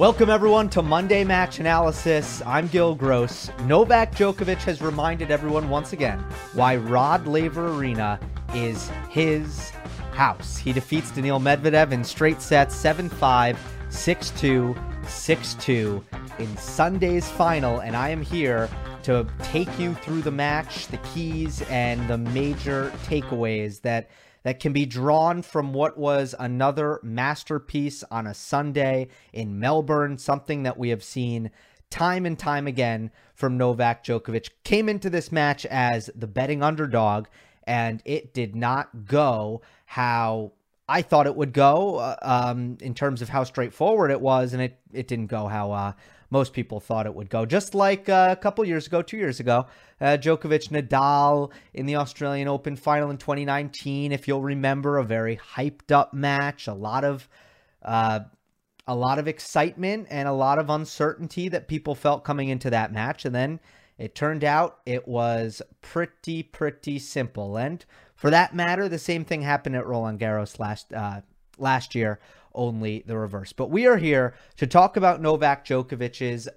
Welcome, everyone, to Monday Match Analysis. I'm Gill Gross. Novak Djokovic has reminded everyone once again why Rod Laver Arena is his house. He defeats Daniil Medvedev in straight sets 7 5, 6 2, 6 2 in Sunday's final, and I am here to take you through the match, the keys, and the major takeaways that that can be drawn from what was another masterpiece on a Sunday in Melbourne, something that we have seen time and time again from Novak Djokovic. Came into this match as the betting underdog, and it did not go how I thought it would go uh, um, in terms of how straightforward it was, and it, it didn't go how uh, most people thought it would go. Just like uh, a couple years ago, two years ago, uh, Djokovic Nadal in the Australian Open final in 2019. If you'll remember, a very hyped up match, a lot of uh, a lot of excitement and a lot of uncertainty that people felt coming into that match, and then it turned out it was pretty pretty simple. And for that matter, the same thing happened at Roland Garros last uh, last year only the reverse. But we are here to talk about Novak Djokovic's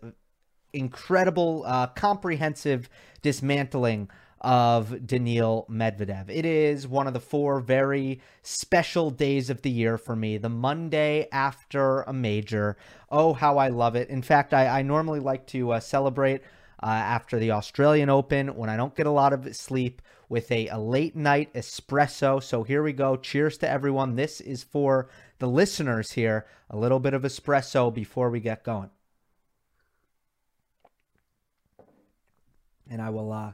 incredible, uh, comprehensive dismantling of Daniil Medvedev. It is one of the four very special days of the year for me. The Monday after a major. Oh, how I love it. In fact, I, I normally like to uh, celebrate uh, after the Australian Open when I don't get a lot of sleep with a, a late night espresso. So here we go. Cheers to everyone. This is for the listeners here. A little bit of espresso before we get going. And I will uh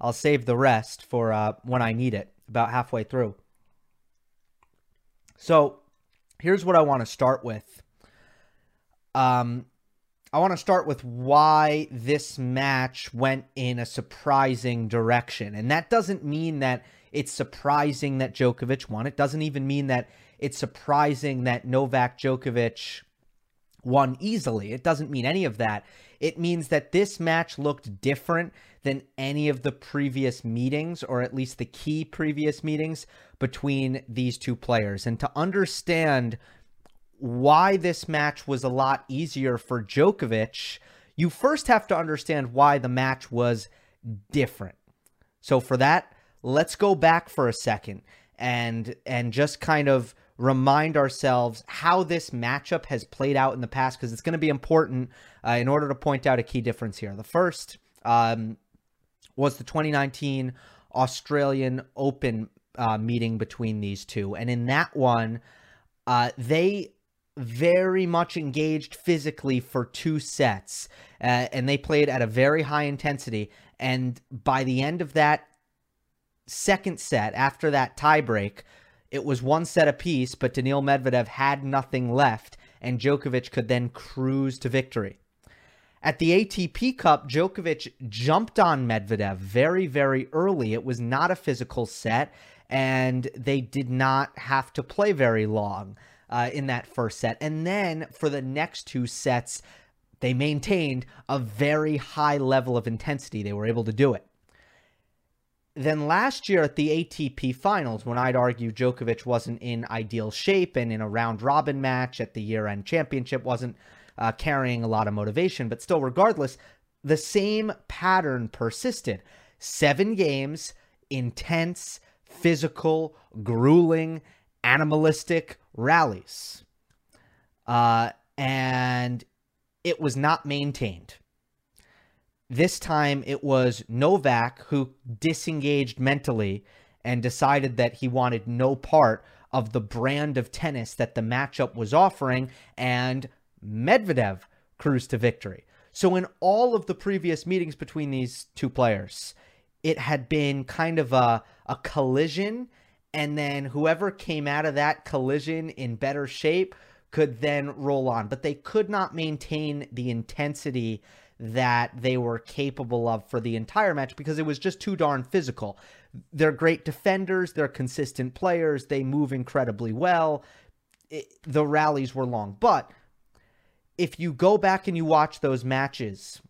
I'll save the rest for uh when I need it, about halfway through. So, here's what I want to start with. Um I want to start with why this match went in a surprising direction. And that doesn't mean that it's surprising that Djokovic won. It doesn't even mean that it's surprising that Novak Djokovic won easily. It doesn't mean any of that. It means that this match looked different than any of the previous meetings, or at least the key previous meetings between these two players. And to understand why this match was a lot easier for Djokovic, you first have to understand why the match was different. So for that, let's go back for a second and and just kind of remind ourselves how this matchup has played out in the past because it's going to be important uh, in order to point out a key difference here. The first um, was the 2019 Australian Open uh, meeting between these two, and in that one, uh, they very much engaged physically for two sets, uh, and they played at a very high intensity. And by the end of that second set, after that tiebreak, it was one set apiece, but Daniil Medvedev had nothing left, and Djokovic could then cruise to victory. At the ATP Cup, Djokovic jumped on Medvedev very, very early. It was not a physical set, and they did not have to play very long uh, in that first set. And then for the next two sets, they maintained a very high level of intensity. They were able to do it. Then last year at the ATP finals, when I'd argue Djokovic wasn't in ideal shape and in a round robin match at the year end championship wasn't uh, carrying a lot of motivation, but still, regardless, the same pattern persisted. Seven games, intense, physical, grueling, animalistic rallies. Uh, and it was not maintained. This time it was Novak who disengaged mentally and decided that he wanted no part of the brand of tennis that the matchup was offering, and Medvedev cruised to victory. So, in all of the previous meetings between these two players, it had been kind of a, a collision and then whoever came out of that collision in better shape could then roll on. But they could not maintain the intensity that they were capable of for the entire match because it was just too darn physical. They're great defenders, they're consistent players, they move incredibly well. It, the rallies were long. But if you go back and you watch those matches,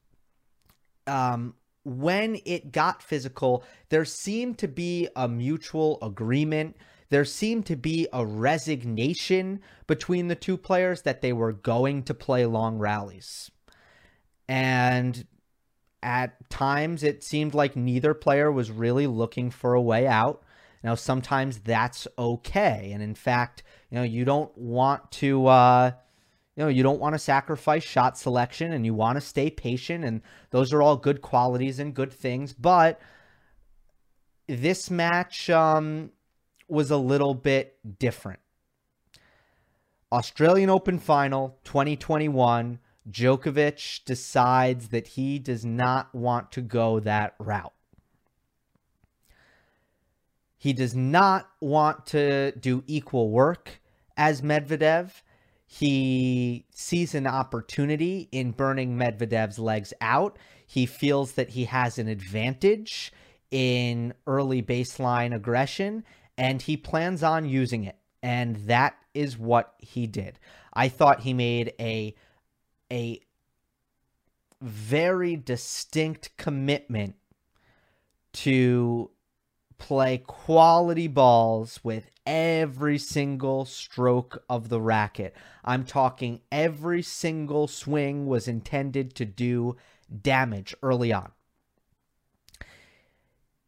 um, when it got physical, there seemed to be a mutual agreement. There seemed to be a resignation between the two players that they were going to play long rallies. And at times, it seemed like neither player was really looking for a way out. Now, sometimes that's okay. And in fact, you know, you don't want to. Uh, you know, you don't want to sacrifice shot selection and you want to stay patient. And those are all good qualities and good things. But this match um, was a little bit different. Australian Open Final 2021. Djokovic decides that he does not want to go that route. He does not want to do equal work as Medvedev he sees an opportunity in burning Medvedev's legs out. He feels that he has an advantage in early baseline aggression, and he plans on using it. And that is what he did. I thought he made a a very distinct commitment to play quality balls with every single stroke of the racket. I'm talking every single swing was intended to do damage early on.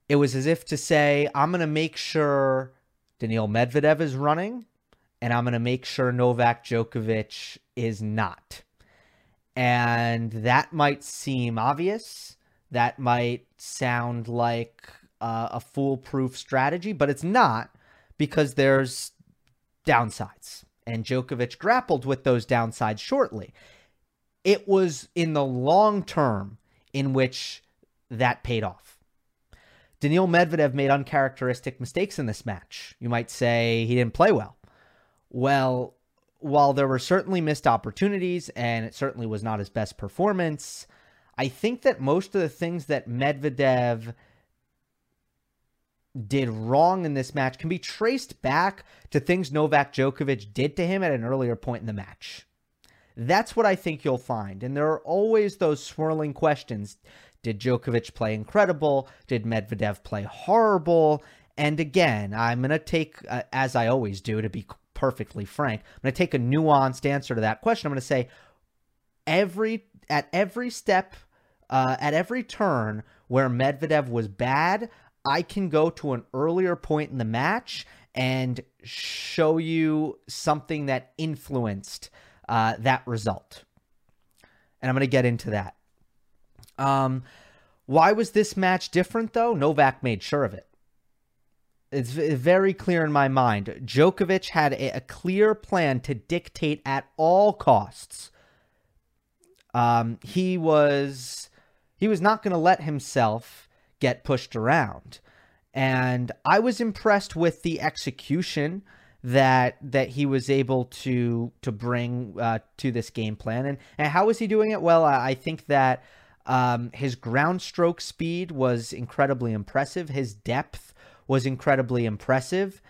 It was as if to say, I'm going to make sure Daniil Medvedev is running, and I'm going to make sure Novak Djokovic is not. And that might seem obvious. That might sound like uh, a foolproof strategy, but it's not because there's downsides. And Djokovic grappled with those downsides shortly. It was in the long term in which that paid off. Daniil Medvedev made uncharacteristic mistakes in this match. You might say he didn't play well. Well, while there were certainly missed opportunities and it certainly was not his best performance, I think that most of the things that Medvedev did wrong in this match can be traced back to things Novak Djokovic did to him at an earlier point in the match. That's what I think you'll find. And there are always those swirling questions. Did Djokovic play incredible? Did Medvedev play horrible? And again, I'm going to take, uh, as I always do, to be perfectly frank, I'm going to take a nuanced answer to that question. I'm going to say every at every step, uh, at every turn where Medvedev was bad, I can go to an earlier point in the match and show you something that influenced uh, that result. And I'm going to get into that. Um, why was this match different, though? Novak made sure of it. It's very clear in my mind. Djokovic had a, a clear plan to dictate at all costs. Um, he was he was not going to let himself get pushed around. And I was impressed with the execution that that he was able to to bring uh, to this game plan. And and how was he doing it? Well, I, I think that um, his ground stroke speed was incredibly impressive. His depth was incredibly impressive,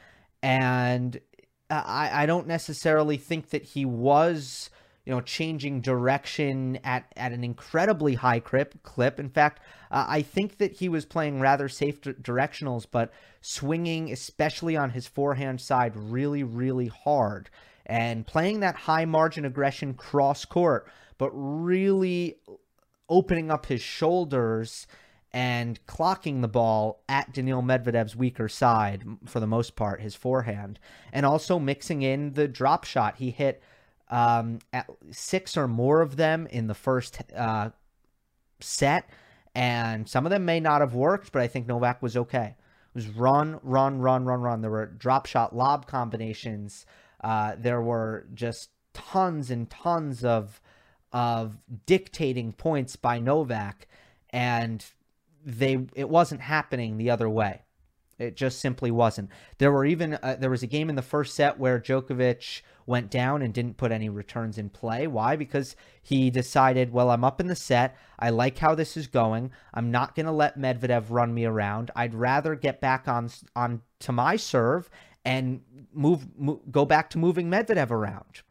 and I, I don't necessarily think that he was you know, changing direction at, at an incredibly high clip. clip. In fact, uh, I think that he was playing rather safe directionals, but swinging, especially on his forehand side, really, really hard. And playing that high margin aggression cross court, but really opening up his shoulders and clocking the ball at Daniil Medvedev's weaker side for the most part, his forehand, and also mixing in the drop shot. He hit um, six or more of them in the first uh, set, and some of them may not have worked, but I think Novak was okay. It was run, run, run, run, run. There were drop shot lob combinations. Uh, there were just tons and tons of of dictating points by Novak, and they it wasn't happening the other way. It just simply wasn't. There were even uh, there was a game in the first set where Djokovic went down and didn't put any returns in play. Why? Because he decided, well, I'm up in the set. I like how this is going. I'm not going to let Medvedev run me around. I'd rather get back on on to my serve and move, move go back to moving Medvedev around.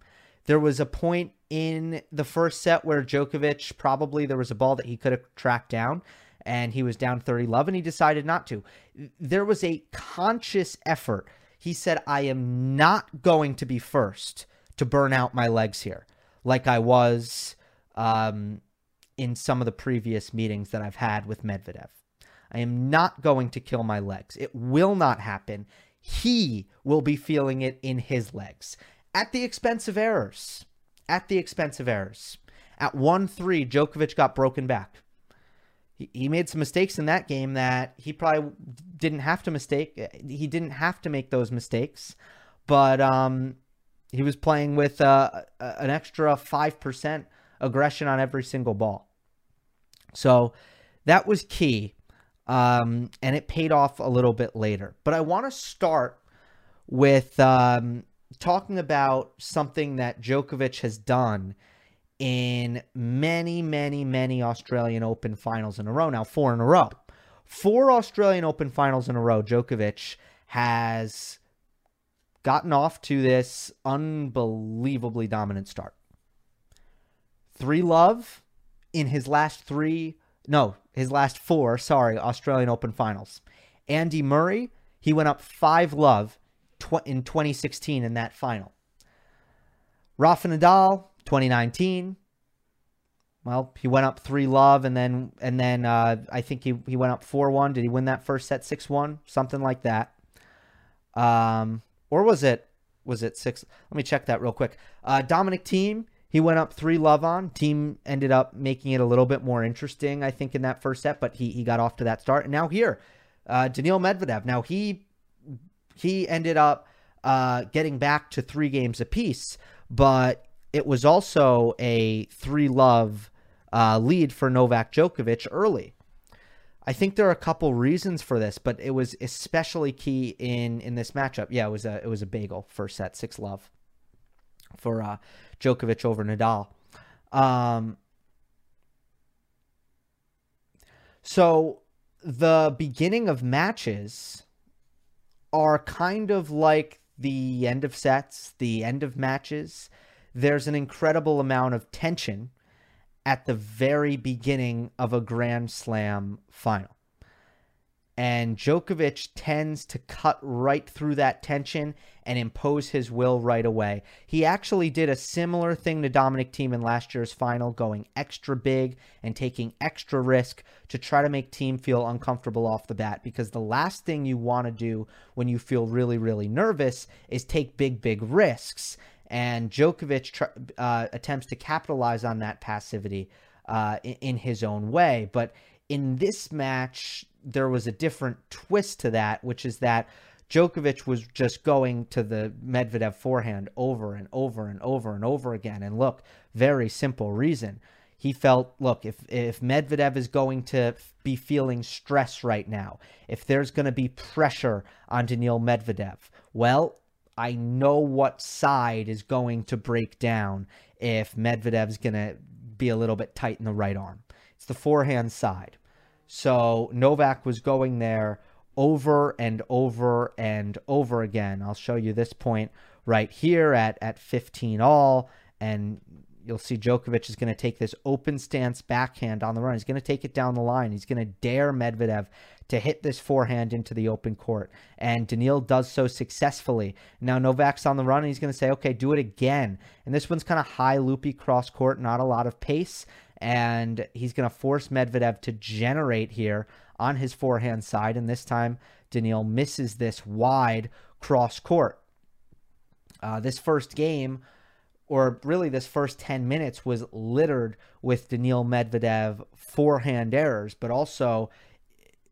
There was a point in the first set where Djokovic probably there was a ball that he could have tracked down and he was down 30 love and he decided not to. There was a conscious effort. He said, I am not going to be first to burn out my legs here like I was um, in some of the previous meetings that I've had with Medvedev. I am not going to kill my legs. It will not happen. He will be feeling it in his legs at the expense of errors. At the expense of errors. At 1 3, Djokovic got broken back. He, made some mistakes in that game that he probably didn't have to mistake. He didn't have to make those mistakes, but um, he was playing with uh, an extra 5% aggression on every single ball. So that was key. Um, and it paid off a little bit later. But I want to start with um, talking about something that Djokovic has done in many, many, many Australian Open finals in a row now, four in a row. Four Australian Open finals in a row, Djokovic has gotten off to this unbelievably dominant start. Three love in his last three, no, his last four, sorry, Australian Open finals. Andy Murray, he went up five love tw- in 2016 in that final. Rafa Nadal, 2019. Well, he went up three love, and then and then uh, I think he he went up four one. Did he win that first set six one, something like that? Um, or was it was it six? Let me check that real quick. Uh, Dominic Thiem he went up three love on. Thiem ended up making it a little bit more interesting, I think, in that first set, but he he got off to that start. And now here, uh, Daniil Medvedev. Now he he ended up uh, getting back to three games apiece, but it was also a three love uh, lead for Novak Djokovic early. I think there are a couple reasons for this, but it was especially key in in this matchup. Yeah, it was a it was a bagel first set, six love for uh, Djokovic over Nadal. Um, so the beginning of matches are kind of like the end of sets, the end of matches. There's an incredible amount of tension at the very beginning of a Grand Slam final. And Djokovic tends to cut right through that tension and impose his will right away. He actually did a similar thing to Dominic Thiem in last year's final, going extra big and taking extra risk to try to make Thiem feel uncomfortable off the bat. Because the last thing you want to do when you feel really, really nervous is take big, big risks. And Djokovic tr- uh, attempts to capitalize on that passivity uh, in, in his own way. But in this match, there was a different twist to that, which is that Djokovic was just going to the Medvedev forehand over and over and over and over again. And look, very simple reason. He felt, look, if if Medvedev is going to be feeling stress right now, if there's going to be pressure on Daniil Medvedev, well, I know what side is going to break down if Medvedev's going to be a little bit tight in the right arm. It's the forehand side. So Novak was going there over and over and over again. I'll show you this point right here at, at 15 all. And you'll see Djokovic is going to take this open stance backhand on the run. He's going to take it down the line. He's going to dare Medvedev to hit this forehand into the open court. And Daniil does so successfully. Now Novak's on the run and he's going to say, okay, do it again. And this one's kind of high, loopy cross court, not a lot of pace and he's going to force Medvedev to generate here on his forehand side. And this time, Daniil misses this wide cross court. Uh, this first game, or really this first 10 minutes, was littered with Daniil Medvedev forehand errors, but also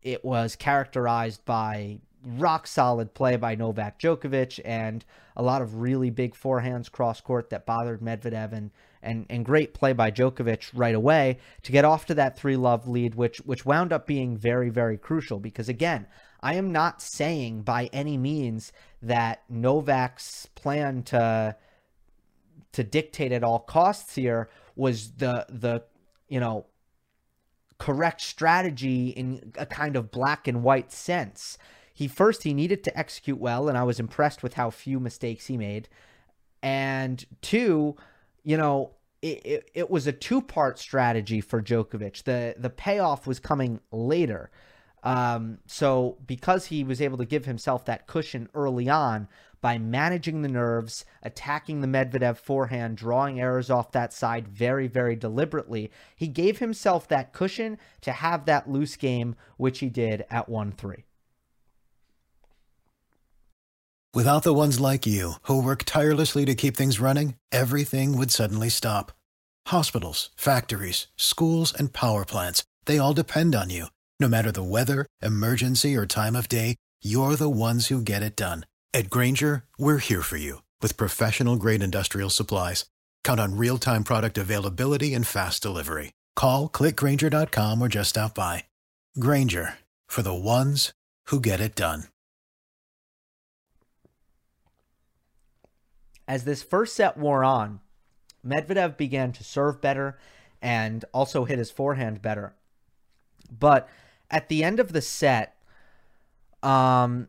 it was characterized by rock solid play by Novak Djokovic and a lot of really big forehands cross court that bothered Medvedev and and and great play by Djokovic right away to get off to that three love lead which which wound up being very very crucial. Because again I am not saying by any means that Novak's plan to to dictate at all costs here was the the you know correct strategy in a kind of black and white sense. He first he needed to execute well and I was impressed with how few mistakes he made. And two, you know, it, it, it was a two-part strategy for Djokovic. The the payoff was coming later. Um, so because he was able to give himself that cushion early on by managing the nerves, attacking the Medvedev forehand, drawing errors off that side very, very deliberately, he gave himself that cushion to have that loose game, which he did at 1 3. Without the ones like you, who work tirelessly to keep things running, everything would suddenly stop. Hospitals, factories, schools, and power plants, they all depend on you. No matter the weather, emergency, or time of day, you're the ones who get it done. At Grainger, we're here for you with professional grade industrial supplies. Count on real time product availability and fast delivery. Call clickgrainger.com or just stop by. Grainger for the ones who get it done. As this first set wore on, Medvedev began to serve better and also hit his forehand better. But at the end of the set, um,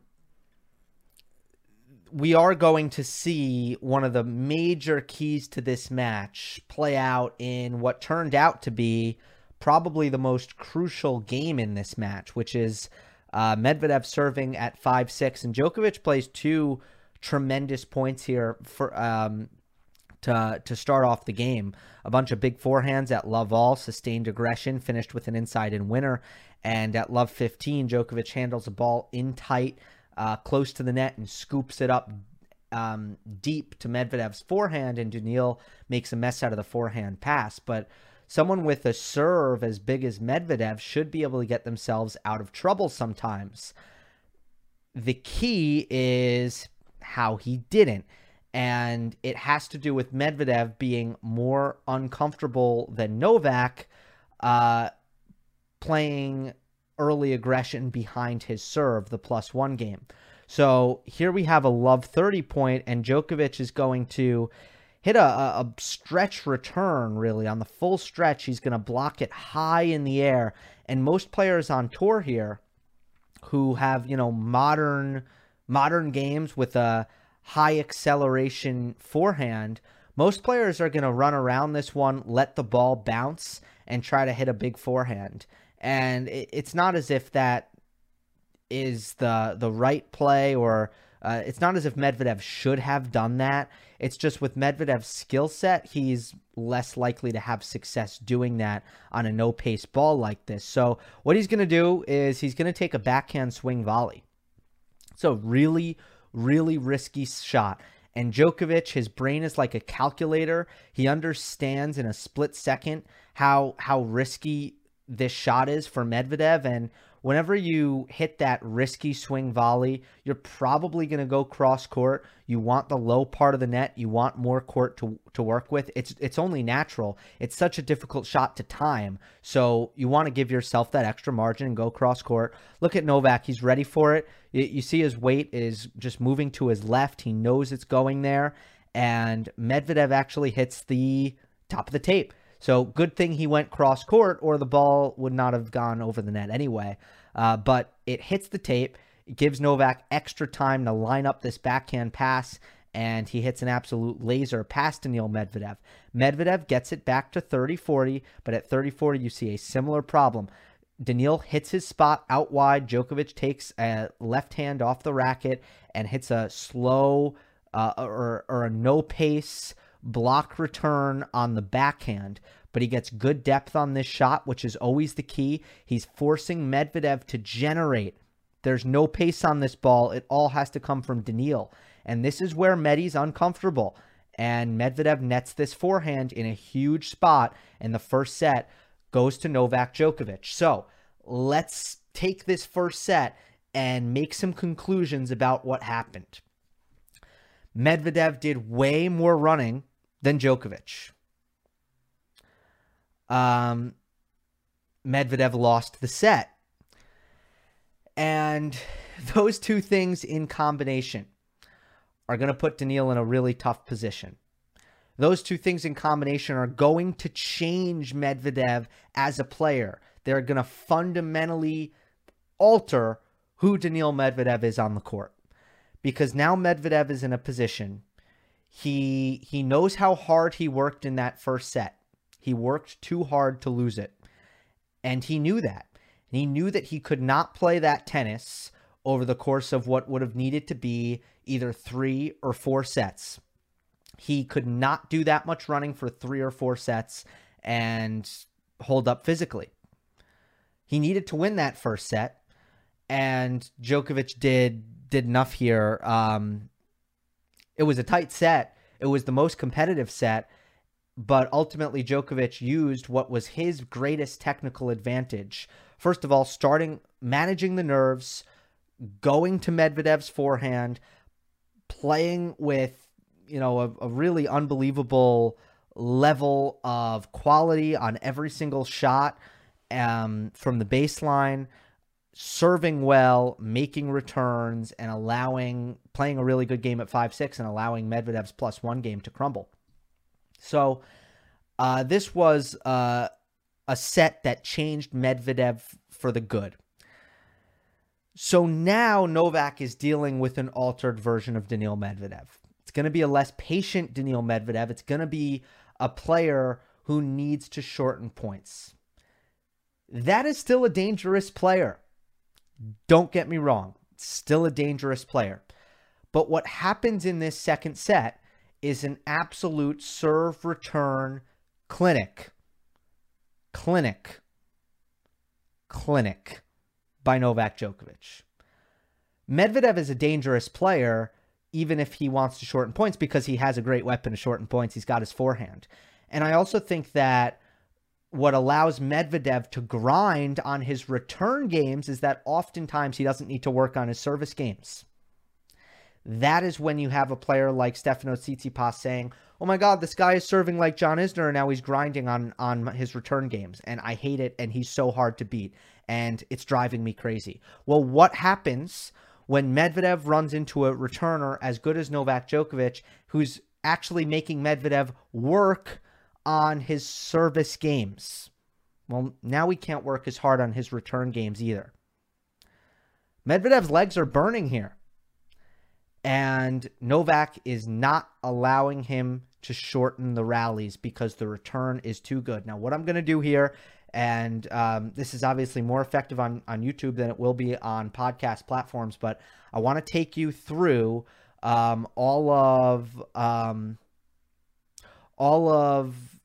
we are going to see one of the major keys to this match play out in what turned out to be probably the most crucial game in this match, which is uh, Medvedev serving at 5 6. And Djokovic plays two tremendous points here for. Um, to, to start off the game. A bunch of big forehands at love all, sustained aggression, finished with an inside in winner. And at love 15, Djokovic handles a ball in tight, uh, close to the net, and scoops it up um, deep to Medvedev's forehand. And Daniil makes a mess out of the forehand pass. But someone with a serve as big as Medvedev should be able to get themselves out of trouble sometimes. The key is how he didn't. And it has to do with Medvedev being more uncomfortable than Novak. Uh, playing early aggression behind his serve, the plus one game. So here we have a love 30 point, and Djokovic is going to hit a, a stretch return, really. On the full stretch, he's going to block it high in the air. And most players on tour here who have, you know, modern modern games with a high acceleration forehand, most players are going to run around this one, let the ball bounce, and try to hit a big forehand and it, it's not as if that is the the right play or uh, it's not as if Medvedev should have done that. It's just with Medvedev's skill set, he's less likely to have success doing that on a no pace ball like this. So, what he's going to do is he's going to take a backhand swing volley. So, really, really risky shot. And Djokovic, his brain is like a calculator. He understands in a split second how how risky this shot is for Medvedev. And whenever you hit that risky swing volley, you're probably going to go cross court. You want the low part of the net. You want more court to, to work with. It's it's only natural. It's such a difficult shot to time. So you want to give yourself that extra margin and go cross court. Look at Novak. He's ready for it. You, you see his weight is just moving to his left. He knows it's going there. And Medvedev actually hits the top of the tape. So good thing he went cross court, or the ball would not have gone over the net anyway. Uh, but it hits the tape, it gives Novak extra time to line up this backhand pass, and he hits an absolute laser past Daniil Medvedev. Medvedev gets it back to 30 40, but at 30 40, you see a similar problem. Daniil hits his spot out wide. Djokovic takes a left hand off the racket and hits a slow uh, or, or a no pace block return on the backhand, but he gets good depth on this shot, which is always the key. He's forcing Medvedev to generate. There's no pace on this ball. It all has to come from Daniil. And this is where Medi's uncomfortable. And Medvedev nets this forehand in a huge spot. And the first set goes to Novak Djokovic. So let's take this first set and make some conclusions about what happened. Medvedev did way more running than Djokovic. Um, Medvedev lost the set. And those two things in combination are going to put Daniil in a really tough position. Those two things in combination are going to change Medvedev as a player. They're going to fundamentally alter who Daniil Medvedev is on the court. Because now Medvedev is in a position he he knows how hard he worked in that first set. He worked too hard to lose it. And he knew that. And he knew that he could not play that tennis over the course of what would have needed to be either 3 or 4 sets. He could not do that much running for 3 or 4 sets and hold up physically. He needed to win that first set and Djokovic did did enough here um, it was a tight set. It was the most competitive set, but ultimately Djokovic used what was his greatest technical advantage. First of all, starting managing the nerves, going to Medvedev's forehand, playing with, you know, a, a really unbelievable level of quality on every single shot um, from the baseline serving well, making returns, and allowing playing a really good game at five six and allowing Medvedev's plus one game to crumble. So uh, this was uh, a set that changed Medvedev for the good. So now Novak is dealing with an altered version of Daniil Medvedev. It's going to be a less patient Daniil Medvedev. It's going to be a player who needs to shorten points. That is still a dangerous player. Don't get me wrong, still a dangerous player. But what happens in this second set is an absolute serve return clinic. Clinic. Clinic by Novak Djokovic. Medvedev is a dangerous player, even if he wants to shorten points, because he has a great weapon to shorten points. He's got his forehand. And I also think that what allows Medvedev to grind on his return games is that oftentimes he doesn't need to work on his service games. That is when you have a player like Stefanos Tsitsipas saying, "Oh my God, this guy is serving like John Isner, and now he's grinding on on his return games, and I hate it, and he's so hard to beat, and it's driving me crazy." Well, what happens when Medvedev runs into a returner as good as Novak Djokovic, who's actually making Medvedev work on his service games. Well, now he can't work as hard on his return games either. Medvedev's legs are burning here. And Novak is not allowing him to shorten the rallies because the return is too good. Now, what I'm going to do here, and um, this is obviously more effective on, on YouTube than it will be on podcast platforms, but I want to take you through um, all of um, all of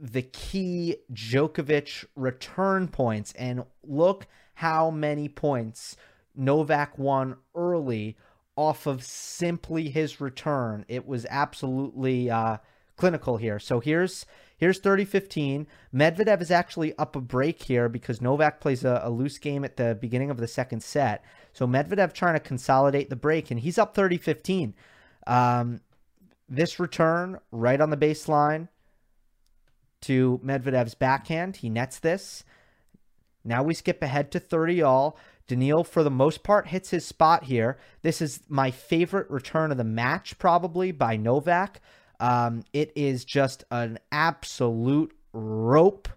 the key Djokovic return points and look how many points Novak won early off of simply his return. It was absolutely uh, clinical here. So here's here's 30-15. Medvedev is actually up a break here because Novak plays a, a loose game at the beginning of the second set. So Medvedev trying to consolidate the break, and he's up 30-15. Um, this return right on the baseline to Medvedev's backhand. He nets this. Now we skip ahead to 30 all. Daniil, for the most part, hits his spot here. This is my favorite return of the match, probably by Novak. Um, it is just an absolute rope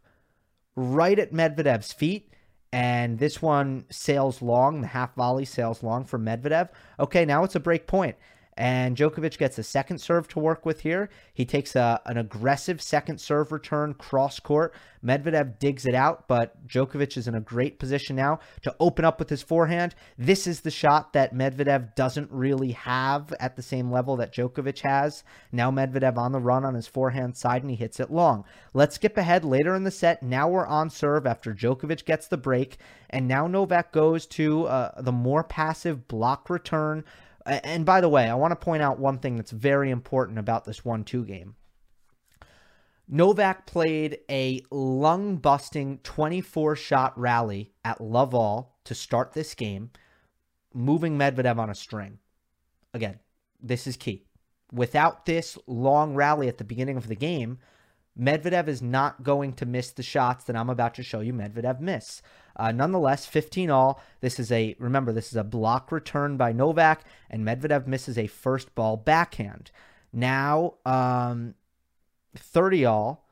right at Medvedev's feet. And this one sails long. The half volley sails long for Medvedev. Okay, now it's a break point. And Djokovic gets a second serve to work with here. He takes a, an aggressive second serve return cross court. Medvedev digs it out, but Djokovic is in a great position now to open up with his forehand. This is the shot that Medvedev doesn't really have at the same level that Djokovic has. Now Medvedev on the run on his forehand side and he hits it long. Let's skip ahead later in the set. Now we're on serve after Djokovic gets the break. And now Novak goes to uh, the more passive block return and by the way, I want to point out one thing that's very important about this 1 2 game. Novak played a lung busting 24 shot rally at Love All to start this game, moving Medvedev on a string. Again, this is key. Without this long rally at the beginning of the game, Medvedev is not going to miss the shots that I'm about to show you Medvedev miss. Uh, nonetheless, 15 all. This is a, remember, this is a block return by Novak, and Medvedev misses a first ball backhand. Now, um, 30 all.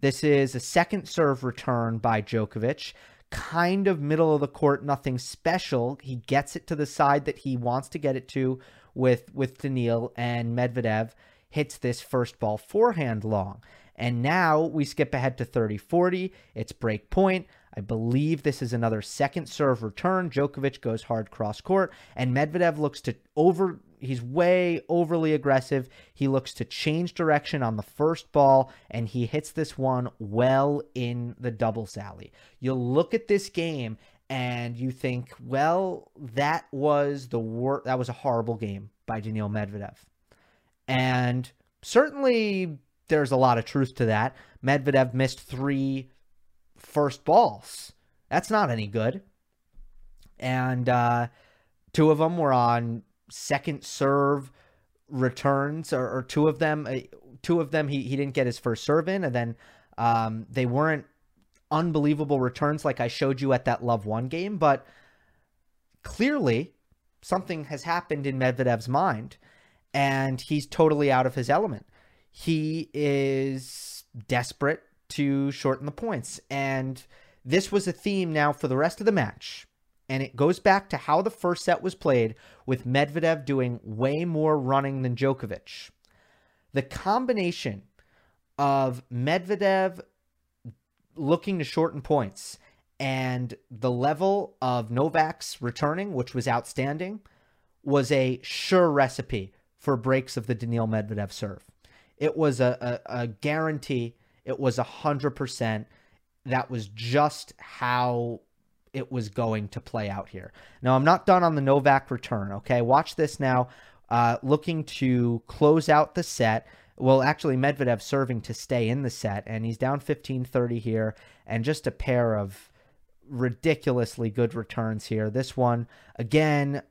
This is a second serve return by Djokovic. Kind of middle of the court, nothing special. He gets it to the side that he wants to get it to with with Daniil and Medvedev hits this first ball forehand long. And now we skip ahead to 30 40. It's break point. I believe this is another second serve return. Djokovic goes hard cross court, and Medvedev looks to over. He's way overly aggressive. He looks to change direction on the first ball, and he hits this one well in the doubles alley. You look at this game, and you think, well, that was the wor- That was a horrible game by Daniil Medvedev, and certainly there's a lot of truth to that. Medvedev missed three first balls. That's not any good. And uh, two of them were on second serve returns, or, or two of them. Uh, two of them he he didn't get his first serve in, and then um, they weren't unbelievable returns like I showed you at that Love One game, but clearly something has happened in Medvedev's mind, and he's totally out of his element. He is desperate to shorten the points. And this was a theme now for the rest of the match. And it goes back to how the first set was played with Medvedev doing way more running than Djokovic. The combination of Medvedev looking to shorten points and the level of Novak's returning, which was outstanding, was a sure recipe for breaks of the Daniil Medvedev serve. It was a, a, a guarantee it was 100%. That was just how it was going to play out here. Now, I'm not done on the Novak return, okay? Watch this now. Uh, looking to close out the set. Well, actually, Medvedev serving to stay in the set, and he's down 15 30 here, and just a pair of ridiculously good returns here. This one, again,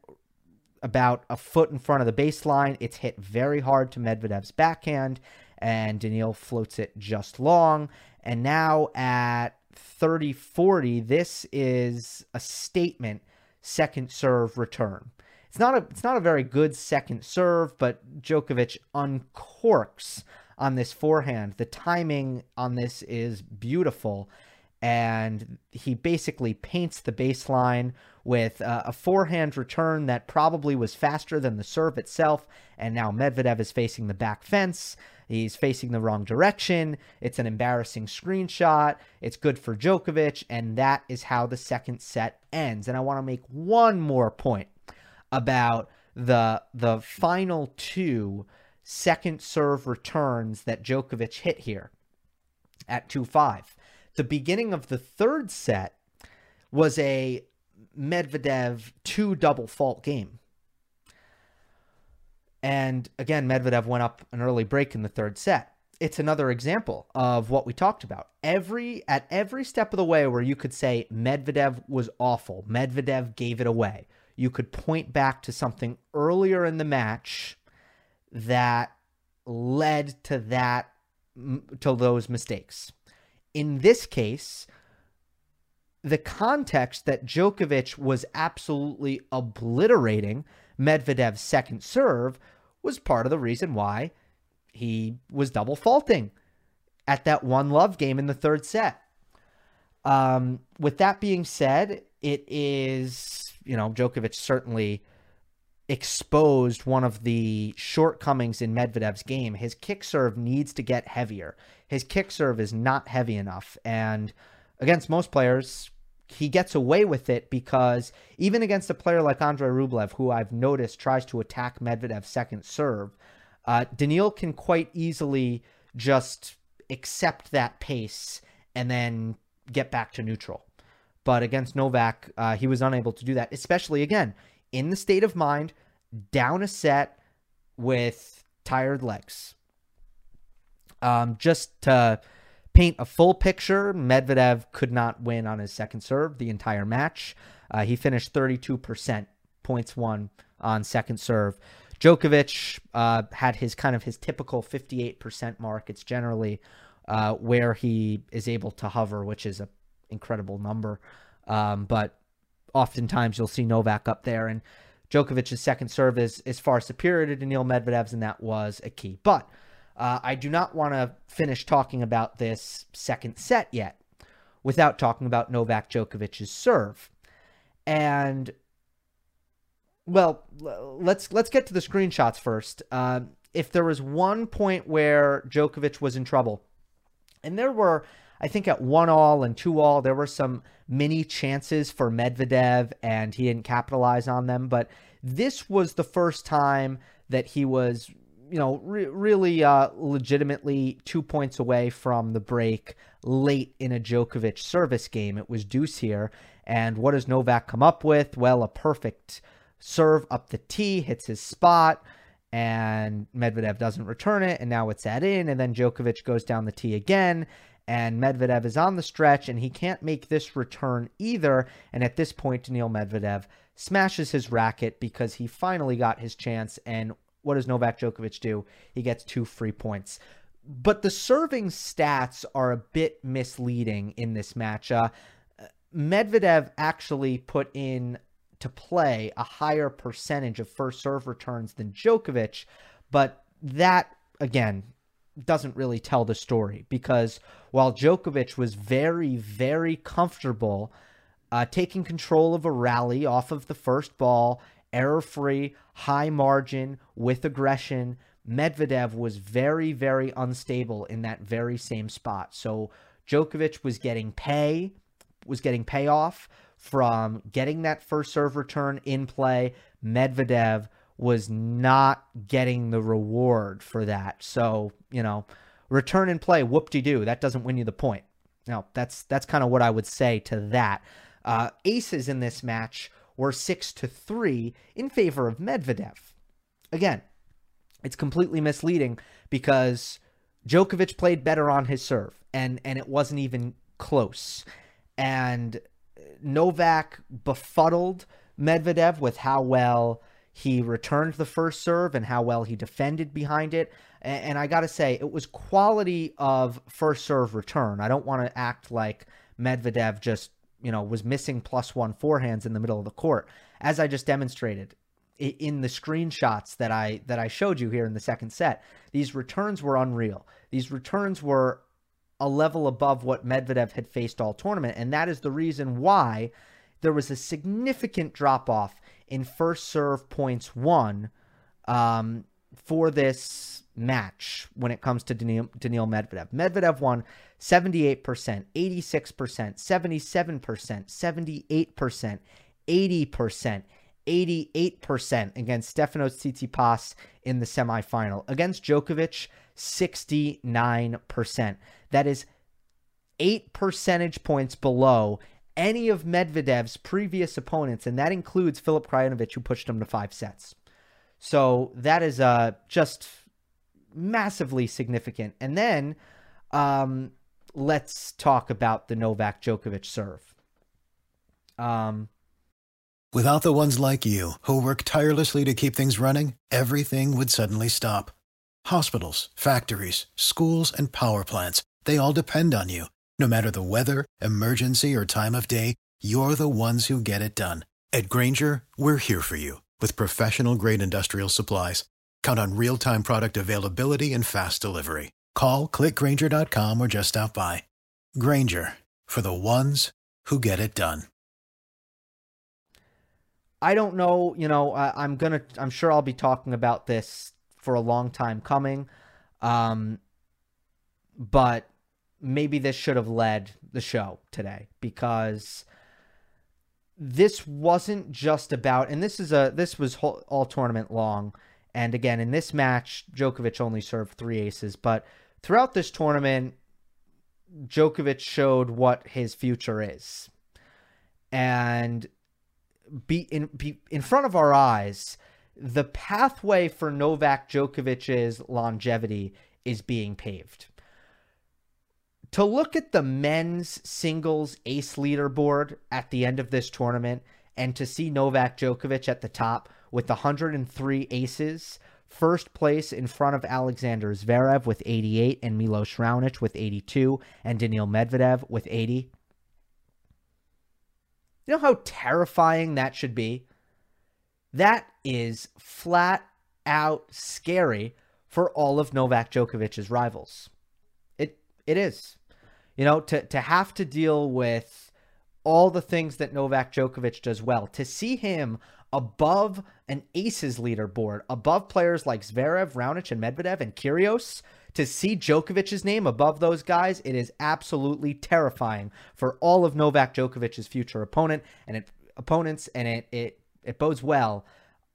about a foot in front of the baseline. It's hit very hard to Medvedev's backhand, and Daniil floats it just long. And now at 30 40, this is a statement second serve return. It's not a it's not a very good second serve, but Djokovic uncorks on this forehand. The timing on this is beautiful and he basically paints the baseline with uh, a forehand return that probably was faster than the serve itself. And now Medvedev is facing the back fence. He's facing the wrong direction. It's an embarrassing screenshot. It's good for Djokovic. And that is how the second set ends. And I want to make one more point about the, the final two second serve returns that Djokovic hit here at 2 5. The beginning of the third set was a Medvedev two double fault game. And again, Medvedev went up an early break in the third set. It's another example of what we talked about. Every at every step of the way where you could say Medvedev was awful, Medvedev gave it away. You could point back to something earlier in the match that led to that to those mistakes. In this case, the context that Djokovic was absolutely obliterating Medvedev's second serve was part of the reason why he was double faulting at that one love game in the third set. Um, with that being said, it is, you know, Djokovic certainly exposed one of the shortcomings in Medvedev's game. His kick serve needs to get heavier. His kick serve is not heavy enough. And against most players, he gets away with it because even against a player like Andrei Rublev, who I've noticed tries to attack Medvedev's second serve, uh, Daniil can quite easily just accept that pace and then get back to neutral. But against Novak, uh, he was unable to do that, especially again in the state of mind, down a set with tired legs. Um, just to paint a full picture, Medvedev could not win on his second serve the entire match. Uh, he finished 32% points won on second serve. Djokovic uh, had his kind of his typical 58% mark. It's generally uh, where he is able to hover, which is an incredible number. Um, but oftentimes you'll see Novak up there, and Djokovic's second serve is, is far superior to Daniil Medvedev's, and that was a key. But uh, I do not want to finish talking about this second set yet without talking about Novak Djokovic's serve. And well, let's let's get to the screenshots first. Uh, if there was one point where Djokovic was in trouble, and there were, I think at one all and two all, there were some mini chances for Medvedev, and he didn't capitalize on them. But this was the first time that he was, you know, re- really uh, legitimately two points away from the break late in a Djokovic service game. It was deuce here. And what does Novak come up with? Well, a perfect serve up the tee, hits his spot, and Medvedev doesn't return it. And now it's at in. And then Djokovic goes down the tee again. And Medvedev is on the stretch and he can't make this return either. And at this point, Daniil Medvedev smashes his racket because he finally got his chance. And what does Novak Djokovic do? He gets two free points. But the serving stats are a bit misleading in this match. Uh, Medvedev actually put in to play a higher percentage of first serve returns than Djokovic, but that again doesn't really tell the story because while Djokovic was very very comfortable uh, taking control of a rally off of the first ball, error free, high margin with aggression, Medvedev was very very unstable in that very same spot. So Djokovic was getting pay, was getting payoff from getting that first serve return in play. Medvedev was not getting the reward for that. So, you know, return and play, whoop de doo. That doesn't win you the point. Now, that's that's kind of what I would say to that. Uh, aces in this match were six to three in favor of Medvedev. Again, it's completely misleading because Djokovic played better on his serve, and and it wasn't even close. And Novak befuddled Medvedev with how well he returned the first serve and how well he defended behind it. And, I got to say, it was quality of first serve return. I don't want to act like Medvedev just, you know, was missing plus one forehands in the middle of the court. As I just demonstrated in the screenshots that I that I showed you here in the second set, these returns were unreal. These returns were a level above what Medvedev had faced all tournament. And that is the reason why there was a significant drop off in first serve points won um, for this match when it comes to Daniil, Daniil Medvedev. Medvedev won 78%, 86%, 77%, 78%, 80%. 88% against Stefanos Tsitsipas in the semifinal. Against Djokovic, 69%. That is eight percentage points below any of Medvedev's previous opponents, and that includes Filip Krajinovic, who pushed him to five sets. So that is uh, just massively significant. And then um, let's talk about the Novak Djokovic serve. Um, Without the ones like you, who work tirelessly to keep things running, everything would suddenly stop. Hospitals, factories, schools, and power plants they all depend on you. No matter the weather, emergency, or time of day, you're the ones who get it done. At Grainger, we're here for you with professional grade industrial supplies. Count on real time product availability and fast delivery. Call clickgrainger.com or just stop by. Grainger for the ones who get it done. I don't know, you know, I, am gonna, I'm sure I'll be talking about this for a long time coming. Um, but maybe this should have led the show today because this wasn't just about and this is a this was whole, all tournament long and again in this match Djokovic only served 3 aces but throughout this tournament Djokovic showed what his future is. And be in be in front of our eyes the pathway for Novak Djokovic's longevity is being paved. To look at the men's singles ace leaderboard at the end of this tournament and to see Novak Djokovic at the top with 103 aces, first place in front of Alexander Zverev with 88 and Milos Raonic with 82 and Daniil Medvedev with 80. You know how terrifying that should be? That is flat out scary for all of Novak Djokovic's rivals. It it is. You know, to to have to deal with all the things that Novak Djokovic does well, to see him above an aces leaderboard, above players like Zverev, Raonic, and Medvedev and Kyrgios, to see Djokovic's name above those guys, it is absolutely terrifying for all of Novak Djokovic's future opponent and it, opponents, and it it it bodes well,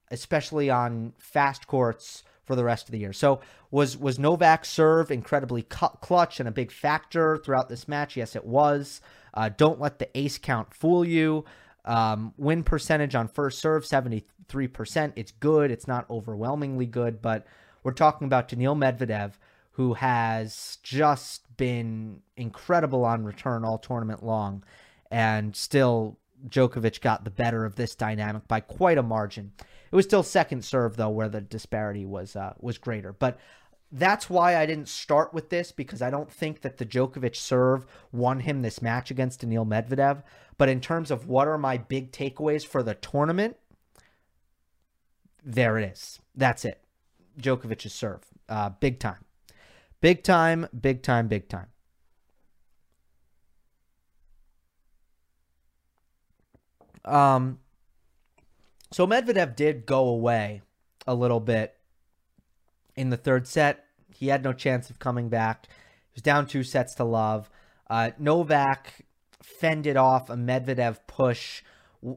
especially on fast courts for the rest of the year. So was was Novak's serve incredibly cu- clutch and a big factor throughout this match? Yes, it was. Uh, don't let the ace count fool you. Um, win percentage on first serve, 73%. It's good. It's not overwhelmingly good, but we're talking about Daniil Medvedev, who has just been incredible on return all tournament long. And still, Djokovic got the better of this dynamic by quite a margin. It was still second serve, though, where the disparity was uh, was greater. But that's why I didn't start with this because I don't think that the Djokovic serve won him this match against Daniil Medvedev. But in terms of what are my big takeaways for the tournament, there it is. That's it. Djokovic's serve. Uh, big time. Big time, big time, big time. Um, so Medvedev did go away a little bit in the third set. He had no chance of coming back. He was down two sets to love. Uh, Novak fended off a Medvedev push,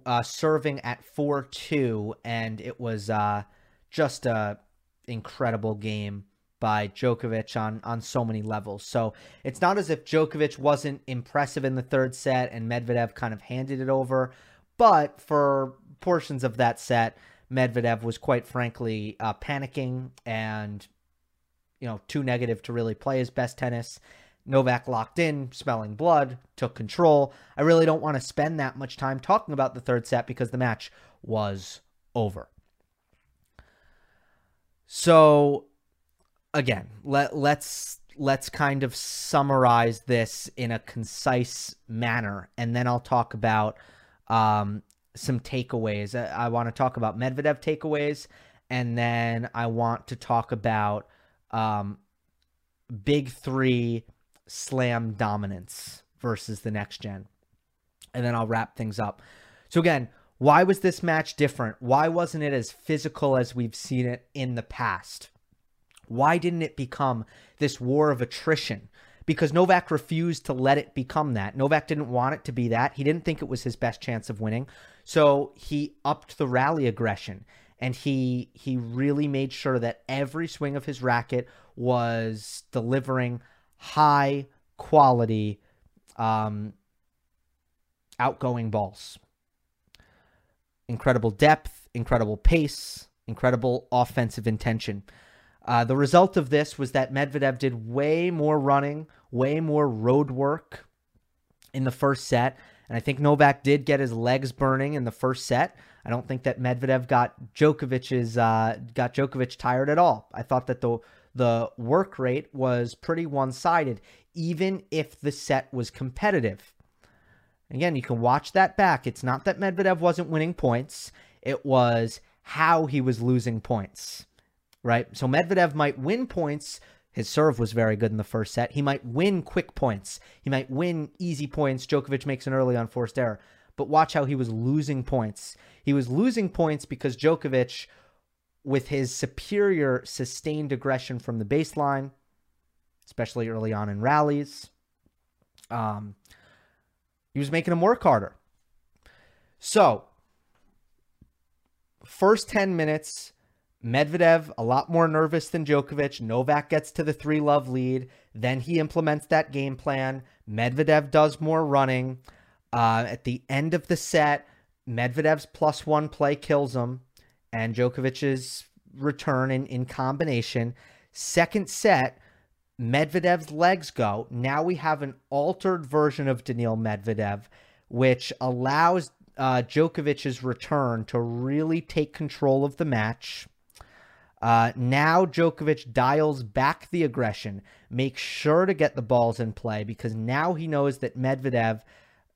uh, serving at 4 2, and it was uh, just a incredible game by Djokovic on, on so many levels. So it's not as if Djokovic wasn't impressive in the third set and Medvedev kind of handed it over, but for portions of that set, Medvedev was quite frankly uh, panicking and, you know, too negative to really play his best tennis. Novak locked in, smelling blood, took control. I really don't want to spend that much time talking about the third set because the match was over. So again, let let's let's kind of summarize this in a concise manner and then I'll talk about um, some takeaways. I, I want to talk about Medvedev takeaways, and then I want to talk about um, big three slam dominance versus the next gen. And then I'll wrap things up. So, again, why was this match different? Why wasn't it as physical as we've seen it in the past? Why didn't it become this war of attrition? because Novak refused to let it become that. Novak didn't want it to be that. He didn't think it was his best chance of winning. So he upped the rally aggression and he he really made sure that every swing of his racket was delivering high quality um, outgoing balls. Incredible depth, incredible pace, incredible offensive intention. Uh, the result of this was that Medvedev did way more running, way more road work in the first set. And I think Novak did get his legs burning in the first set. I don't think that Medvedev got Djokovic's uh, got Djokovic tired at all. I thought that the the work rate was pretty one sided, even if the set was competitive. Again, you can watch that back. It's not that Medvedev wasn't winning points; it was how he was losing points right? So Medvedev might win points. His serve was very good in the first set. He might win quick points. He might win easy points. Djokovic makes an early unforced error. But watch how he was losing points. He was losing points because Djokovic, with his superior sustained aggression from the baseline, especially early on in rallies, um, he was making him work harder. So, first 10 minutes, Medvedev, a lot more nervous than Djokovic. Novak gets to the three love lead. Then he implements that game plan. Medvedev does more running. Uh, at the end of the set, Medvedev's plus one play kills him, and Djokovic's return in, in combination. Second set, Medvedev's legs go. Now we have an altered version of Daniil Medvedev, which allows uh, Djokovic's return to really take control of the match. Uh, now Djokovic dials back the aggression, makes sure to get the balls in play because now he knows that Medvedev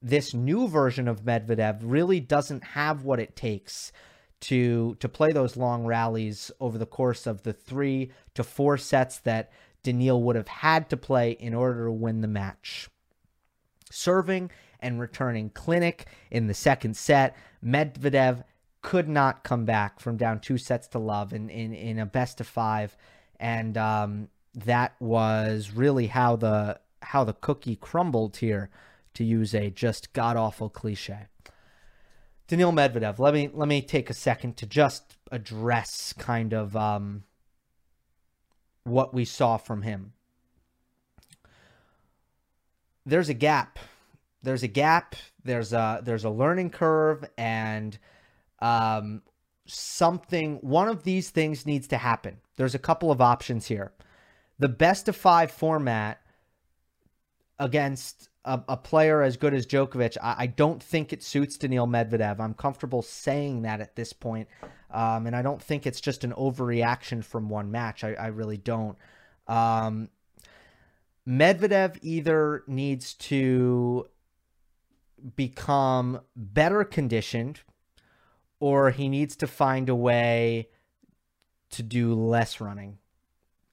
this new version of Medvedev really doesn't have what it takes to to play those long rallies over the course of the 3 to 4 sets that Daniil would have had to play in order to win the match. Serving and returning clinic in the second set, Medvedev could not come back from down two sets to love in in, in a best of 5 and um, that was really how the how the cookie crumbled here to use a just god awful cliche. Daniil Medvedev, let me let me take a second to just address kind of um, what we saw from him. There's a gap. There's a gap. There's a there's a learning curve, and um, something. One of these things needs to happen. There's a couple of options here. The best of five format against a, a, player as good as Djokovic, I, I, don't think it suits Daniil Medvedev. I'm comfortable saying that at this point. Um, and I don't think it's just an overreaction from one match. I, I really don't. Um, Medvedev either needs to become better conditioned or he needs to find a way to do less running.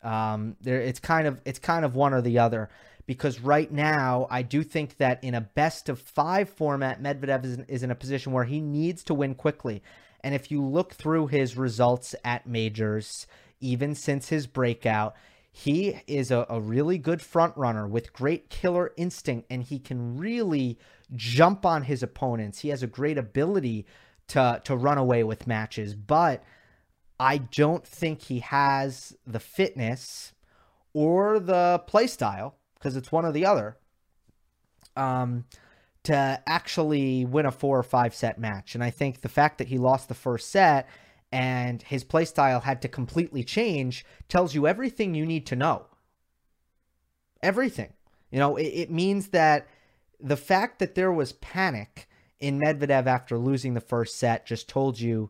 Um, there, it's kind of it's kind of one or the other because right now I do think that in a best of five format, Medvedev is, is in a position where he needs to win quickly. And if you look through his results at majors, even since his breakout, he is a, a really good front runner with great killer instinct, and he can really jump on his opponents. He has a great ability to to run away with matches, but I don't think he has the fitness or the play style because it's one or the other. Um, to actually win a four or five set match. And I think the fact that he lost the first set and his playstyle had to completely change tells you everything you need to know. Everything. You know, it, it means that the fact that there was panic in Medvedev after losing the first set just told you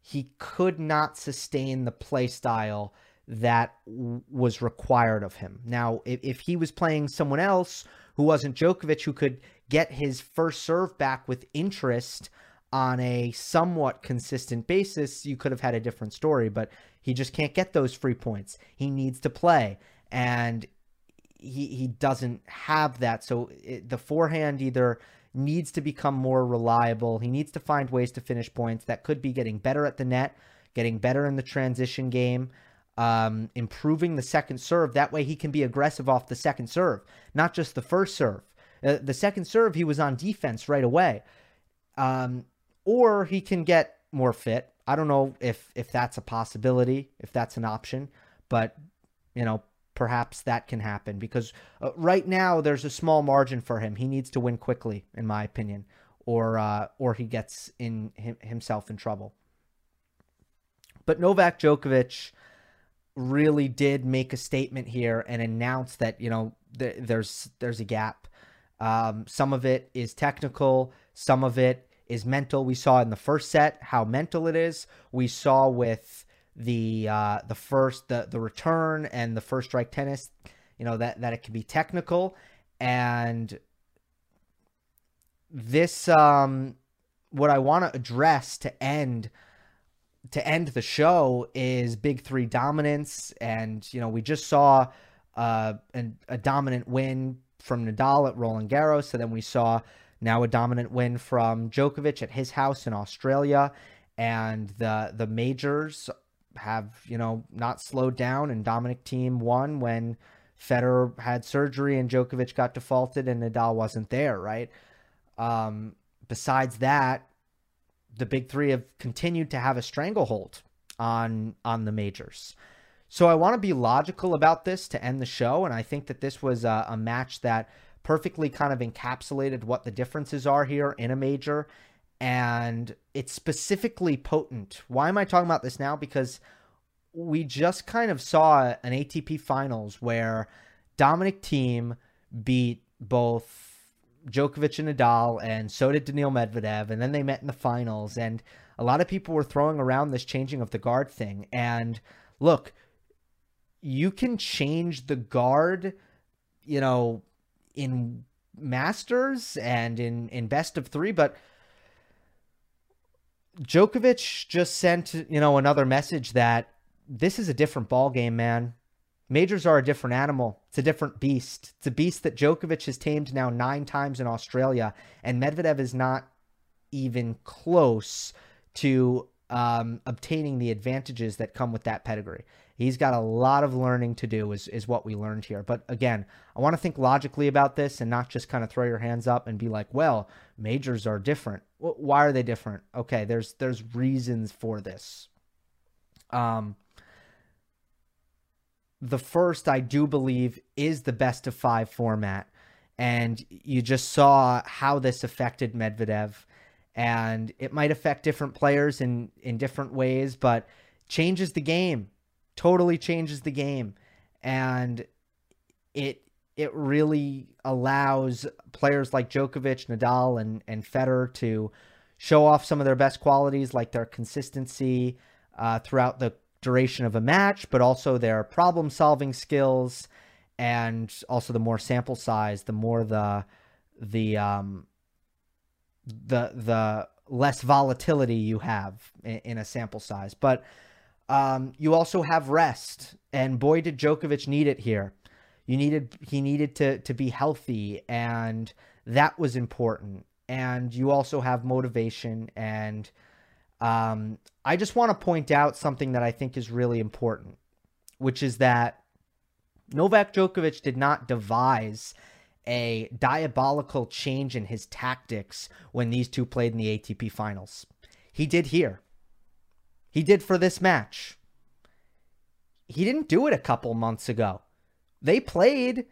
he could not sustain the playstyle that was required of him. Now, if, if he was playing someone else who wasn't Djokovic, who could get his first serve back with interest on a somewhat consistent basis, you could have had a different story. But he just can't get those free points. He needs to play, and he he doesn't have that. So it, the forehand either needs to become more reliable. He needs to find ways to finish points. That could be getting better at the net, getting better in the transition game um, improving the second serve. That way he can be aggressive off the second serve, not just the first serve. Uh, the second serve, he was on defense right away. Um, or he can get more fit. I don't know if if that's a possibility, if that's an option, but you know, perhaps that can happen because uh, right now there's a small margin for him. He needs to win quickly, in my opinion, or uh, or he gets in him, himself in trouble. But Novak Djokovic, really did make a statement here and announce that you know th- there's there's a gap. Um, some of it is technical, some of it is mental. We saw in the first set how mental it is. We saw with the uh, the first the the return and the first strike tennis, you know that that it can be technical and this um what I want to address to end to end the show is big three dominance. And, you know, we just saw uh, an, a dominant win from Nadal at Roland Garros. So then we saw now a dominant win from Djokovic at his house in Australia. And the the majors have, you know, not slowed down. And Dominic Thiem won when Federer had surgery and Djokovic got defaulted and Nadal wasn't there, right? Um, besides that, the big three have continued to have a stranglehold on on the majors. So I want to be logical about this to end the show, and I think that this was a, a match that perfectly kind of encapsulated what the differences are here in a major, and it's specifically potent. Why am I talking about this now? Because we just kind of saw an ATP Finals where Dominic Thiem beat both Djokovic and Nadal, and so did Daniil Medvedev, and then they met in the finals. And a lot of people were throwing around this changing of the guard thing. And look, you can change the guard, you know, in Masters and in in best of three, but Djokovic just sent you know another message that this is a different ball game, man. Majors are a different animal. It's a different beast. It's a beast that Djokovic has tamed now nine times in Australia, and Medvedev is not even close to um, obtaining the advantages that come with that pedigree. He's got a lot of learning to do, is, is what we learned here. But again, I want to think logically about this and not just kind of throw your hands up and be like, well, majors are different. Why are they different? Okay, there's there's reasons for this. Um, the first, I do believe, is the best of five format. And you just saw how this affected Medvedev. And it might affect different players in, in different ways, but changes the game. Totally changes the game. And it it really allows players like Djokovic, Nadal, and, and Federer to show off some of their best qualities, like their consistency uh, throughout the duration of a match, but also their problem solving skills and also the more sample size, the more the the um the the less volatility you have in, in a sample size. But um, you also have rest, and boy did Djokovic need it here. You needed he needed to to be healthy, and that was important. And you also have motivation and um, I just want to point out something that I think is really important, which is that Novak Djokovic did not devise a diabolical change in his tactics when these two played in the ATP finals. He did here. He did for this match. He didn't do it a couple months ago. They played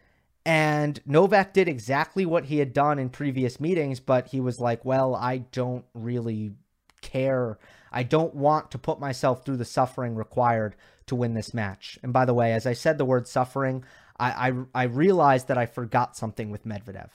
and Novak did exactly what he had done in previous meetings, but he was like, well, I don't really care. I don't want to put myself through the suffering required to win this match. And by the way, as I said the word suffering, I, I, I realized that I forgot something with Medvedev.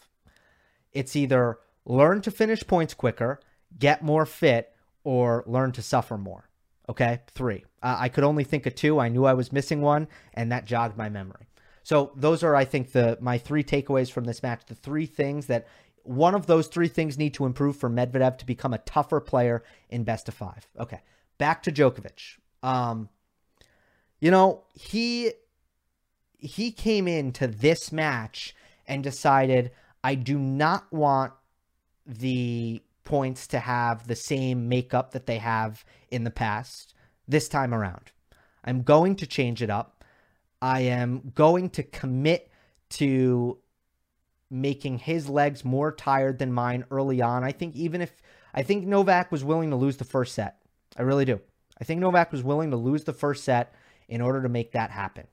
It's either learn to finish points quicker, get more fit, or learn to suffer more. Okay, three. Uh, I could only think of two. I knew I was missing one, and that jogged my memory. So those are, I think, the my three takeaways from this match. The three things that one of those three things need to improve for Medvedev to become a tougher player in best of five. Okay, back to Djokovic. Um, you know he he came into this match and decided I do not want the points to have the same makeup that they have in the past this time around. I'm going to change it up. I am going to commit to making his legs more tired than mine early on. I think even if I think Novak was willing to lose the first set. I really do. I think Novak was willing to lose the first set in order to make that happen.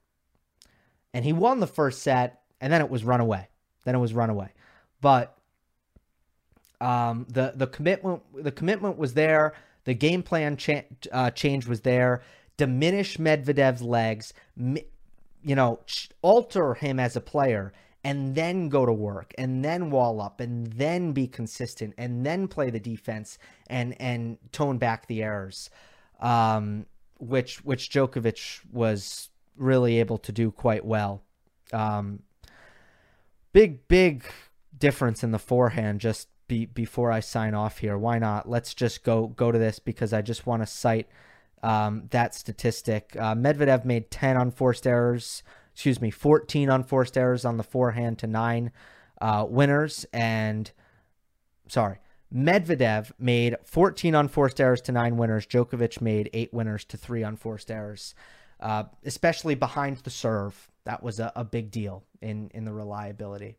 And he won the first set and then it was run away. Then it was run away. But um, the the commitment the commitment was there. The game plan cha- uh, change was there. Diminish Medvedev's legs, you know, alter him as a player and then go to work and then wall up and then be consistent and then play the defense and and tone back the errors um, which which Djokovic was really able to do quite well. Um, big big difference in the forehand just be, before I sign off here. Why not? Let's just go go to this because I just want to cite um, that statistic. Uh, Medvedev made 10 unforced errors excuse me, 14 unforced errors on the forehand to nine uh, winners. And sorry, Medvedev made 14 unforced errors to nine winners. Djokovic made eight winners to three unforced errors, uh, especially behind the serve. That was a, a, big deal in in the reliability.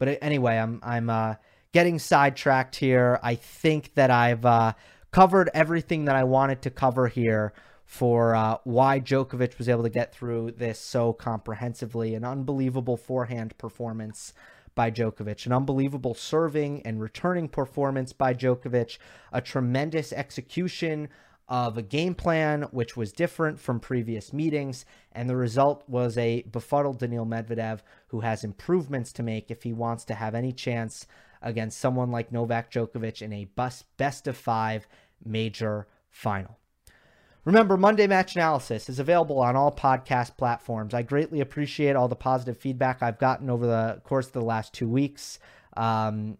But anyway, I'm I'm uh, getting sidetracked here. I think that I've uh, covered everything that I wanted to cover here for uh, why Djokovic was able to get through this so comprehensively. An unbelievable forehand performance by Djokovic, an unbelievable serving and returning performance by Djokovic, a tremendous execution of a game plan which was different from previous meetings, and the result was a befuddled Daniil Medvedev who has improvements to make if he wants to have any chance against someone like Novak Djokovic in a best of five major final. Remember, Monday Match Analysis is available on all podcast platforms. I greatly appreciate all the positive feedback I've gotten over the course of the last two weeks. Um,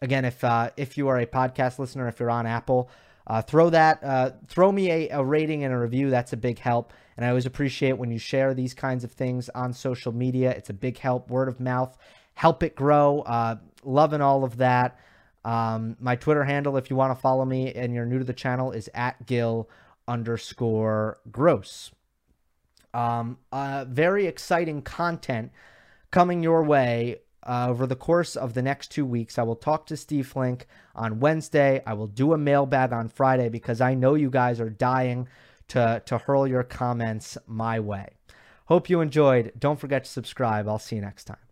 again, if uh, if you are a podcast listener, if you're on Apple, uh, throw that uh, throw me a, a rating and a review. That's a big help. And I always appreciate when you share these kinds of things on social media. It's a big help. Word of mouth, help it grow. Uh, loving all of that. Um, my Twitter handle, if you want to follow me and you're new to the channel, is at Gill underscore gross. Um, uh, very exciting content coming your way uh, over the course of the next two weeks. I will talk to Steve Flink on Wednesday. I will do a mailbag on Friday because I know you guys are dying to, to hurl your comments my way. Hope you enjoyed. Don't forget to subscribe. I'll see you next time.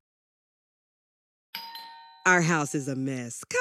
Our house is a mess.